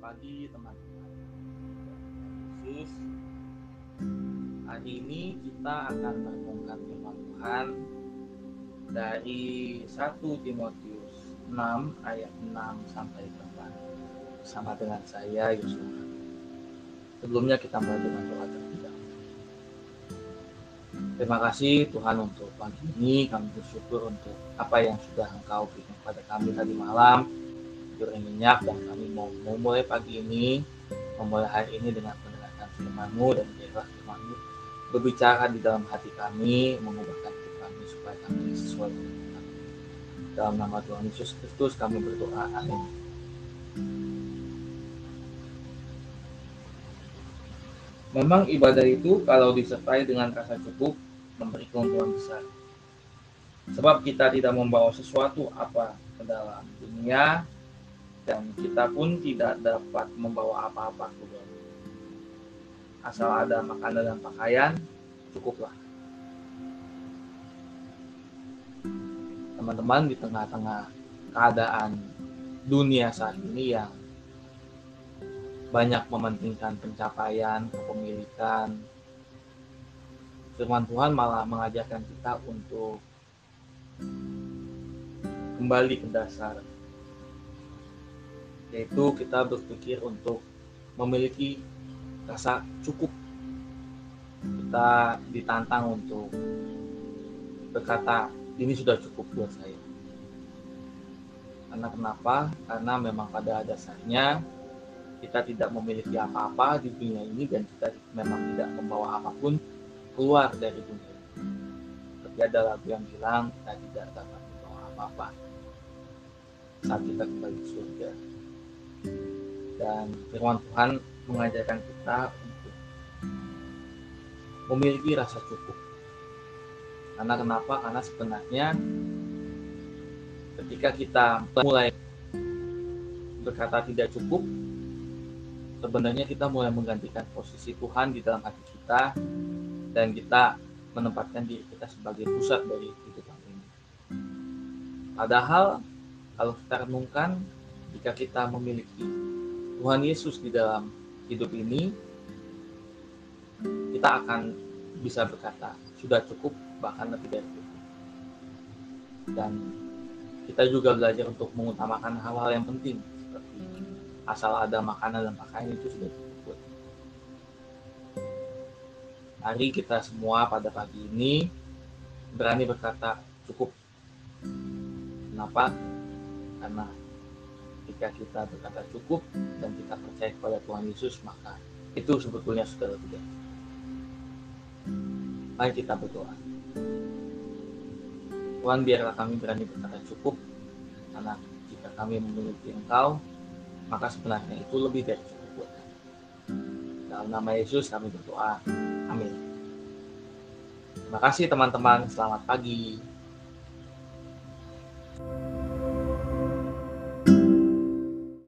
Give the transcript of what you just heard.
pagi teman-teman. Yesus. Hari ini kita akan merenungkan firman Tuhan dari 1 Timotius 6 ayat 6 sampai 8 bersama dengan saya Yusuf. Sebelumnya kita mulai dengan doa terlebih dahulu. Terima kasih Tuhan untuk pagi ini. Kami bersyukur untuk apa yang sudah Engkau berikan kepada kami tadi malam tidur yang nyenyak dan kami mau memulai pagi ini memulai hari ini dengan mendengarkan firman-Mu dan biarlah firman-Mu berbicara di dalam hati kami mengubahkan hidup kami supaya kami sesuai dengan Tuhan. Dalam nama Tuhan Yesus Kristus kami berdoa. Amin. Memang ibadah itu kalau disertai dengan rasa cukup memberi keuntungan besar. Sebab kita tidak membawa sesuatu apa ke dalam dunia dan kita pun tidak dapat membawa apa-apa keluar. Asal ada makanan dan pakaian, cukuplah. Teman-teman di tengah-tengah keadaan dunia saat ini yang banyak mementingkan pencapaian, kepemilikan, firman Tuhan malah mengajarkan kita untuk kembali ke dasar yaitu kita berpikir untuk memiliki rasa cukup. Kita ditantang untuk berkata ini sudah cukup buat saya. Karena kenapa? Karena memang pada dasarnya kita tidak memiliki apa-apa di dunia ini dan kita memang tidak membawa apa pun keluar dari dunia. Tapi ada lagu yang bilang kita tidak dapat membawa apa-apa. Saat kita kembali ke surga dan firman Tuhan mengajarkan kita untuk memiliki rasa cukup. Karena kenapa? Karena sebenarnya ketika kita mulai berkata tidak cukup, sebenarnya kita mulai menggantikan posisi Tuhan di dalam hati kita dan kita menempatkan diri kita sebagai pusat dari kehidupan ini. Padahal kalau kita renungkan, jika kita memiliki Tuhan Yesus di dalam hidup ini, kita akan bisa berkata, sudah cukup, bahkan lebih dari cukup. Dan kita juga belajar untuk mengutamakan hal-hal yang penting, seperti asal ada makanan dan pakaian itu sudah cukup. Mari kita semua pada pagi ini berani berkata cukup. Kenapa? Karena ketika kita berkata cukup dan kita percaya kepada Tuhan Yesus maka itu sebetulnya sudah lebih dari Mari kita berdoa. Tuhan biarlah kami berani berkata cukup karena jika kami memiliki Engkau maka sebenarnya itu lebih dari cukup buat kami. Dalam nama Yesus kami berdoa. Amin. Terima kasih teman-teman. Selamat pagi.